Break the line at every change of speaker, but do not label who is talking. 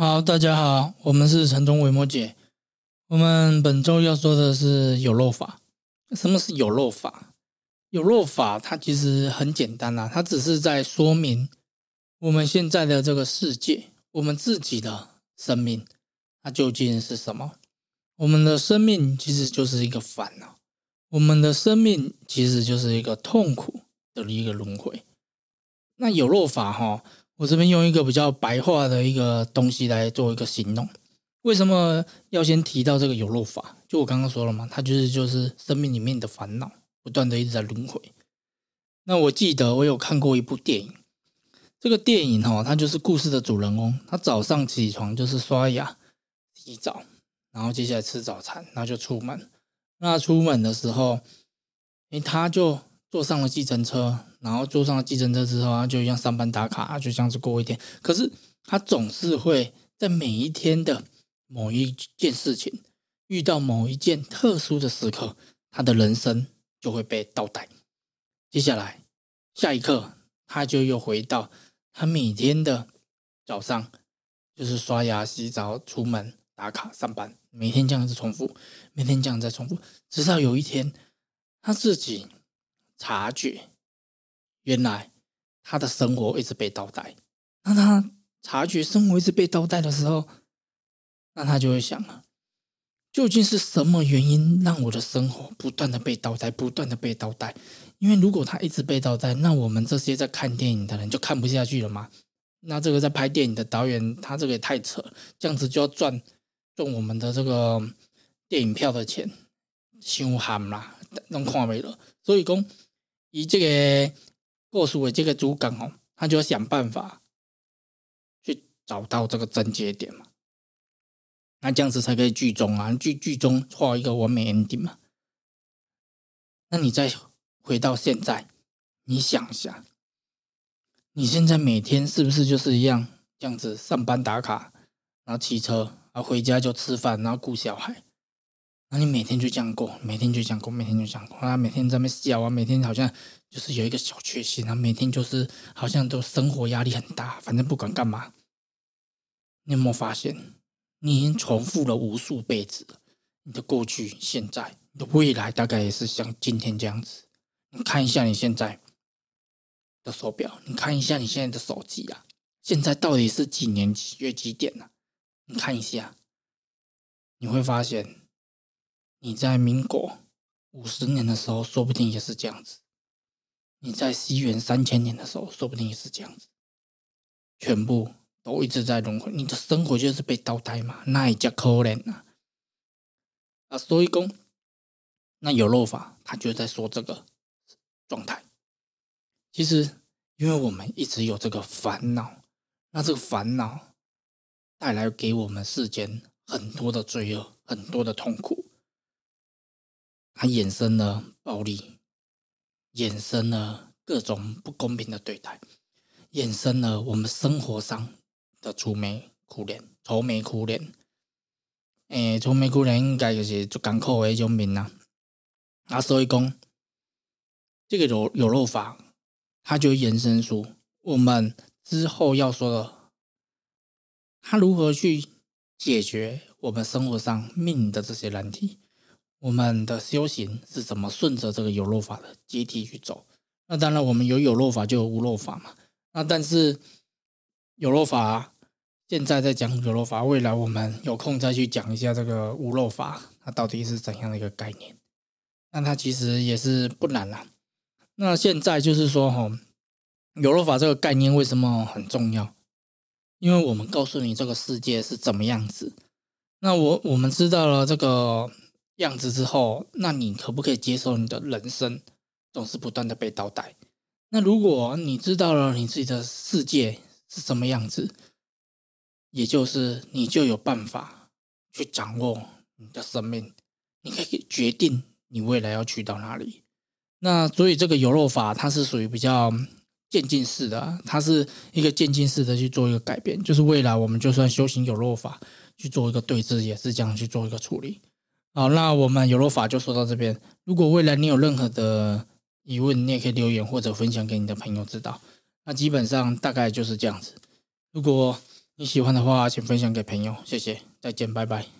好，大家好，我们是城中维摩姐。我们本周要说的是有漏法。什么是有漏法？有漏法它其实很简单啊，它只是在说明我们现在的这个世界，我们自己的生命，它究竟是什么？我们的生命其实就是一个烦恼，我们的生命其实就是一个痛苦的一个轮回。那有漏法哈？我这边用一个比较白话的一个东西来做一个形容，为什么要先提到这个有漏法？就我刚刚说了嘛，它就是就是生命里面的烦恼，不断的一直在轮回。那我记得我有看过一部电影，这个电影哈，它就是故事的主人公，他早上起床就是刷牙、洗澡，然后接下来吃早餐，然后就出门。那出门的时候，诶，他就坐上了计程车。然后坐上了计程车之后，他就一样上班打卡，就这样子过一天。可是他总是会在每一天的某一件事情遇到某一件特殊的时刻，他的人生就会被倒带。接下来下一刻，他就又回到他每天的早上，就是刷牙、洗澡、出门打卡、上班，每天这样子重复，每天这样在重复，直到有一天他自己察觉。原来他的生活一直被倒带，当他察觉生活一直被倒带的时候，那他就会想了：究竟是什么原因让我的生活不断的被倒带，不断的被倒带？因为如果他一直被倒带，那我们这些在看电影的人就看不下去了嘛。那这个在拍电影的导演，他这个也太扯，这样子就要赚赚我们的这个电影票的钱，凶悍啦，弄看没了。所以讲，以这个。过诉的这个主梗哦，他就要想办法去找到这个症结点嘛，那这样子才可以剧终啊，剧剧终画一个完美 ending 嘛。那你再回到现在，你想一下，你现在每天是不是就是一样这样子上班打卡，然后骑车，然后回家就吃饭，然后顾小孩？那你每天就这样过，每天就这样过，每天就这样过啊！每天在那笑啊，每天好像就是有一个小确幸啊，每天就是好像都生活压力很大，反正不管干嘛。你有没有发现，你已经重复了无数辈子你的过去、现在、你的未来，大概也是像今天这样子。你看一下你现在的手表，你看一下你现在的手机啊，现在到底是几年几月几点呢？你看一下，你会发现。你在民国五十年的时候，说不定也是这样子；你在西元三千年的时候，说不定也是这样子。全部都一直在轮回，你的生活就是被倒带嘛？那也叫可怜啊！啊，所以讲，那有漏法，他就在说这个状态。其实，因为我们一直有这个烦恼，那这个烦恼带来给我们世间很多的罪恶，很多的痛苦。它衍生了暴力，衍生了各种不公平的对待，衍生了我们生活上的愁眉苦脸、愁眉苦脸。诶，愁眉苦脸应该就是做艰苦的一种面呐。啊，所以讲这个有有漏法，它就衍生出我们之后要说的，它如何去解决我们生活上命的这些难题。我们的修行是怎么顺着这个有漏法的阶梯去走？那当然，我们有有漏法就有无漏法嘛。那但是有漏法现在在讲有漏法，未来我们有空再去讲一下这个无漏法，它到底是怎样的一个概念？那它其实也是不难啦。那现在就是说，哈，有漏法这个概念为什么很重要？因为我们告诉你这个世界是怎么样子。那我我们知道了这个。样子之后，那你可不可以接受你的人生总是不断的被倒带？那如果你知道了你自己的世界是什么样子，也就是你就有办法去掌握你的生命，你可以决定你未来要去到哪里。那所以这个游肉法它是属于比较渐进式的，它是一个渐进式的去做一个改变，就是未来我们就算修行有肉法去做一个对峙，也是这样去做一个处理。好，那我们有漏法就说到这边。如果未来你有任何的疑问，你也可以留言或者分享给你的朋友知道。那基本上大概就是这样子。如果你喜欢的话，请分享给朋友，谢谢，再见，拜拜。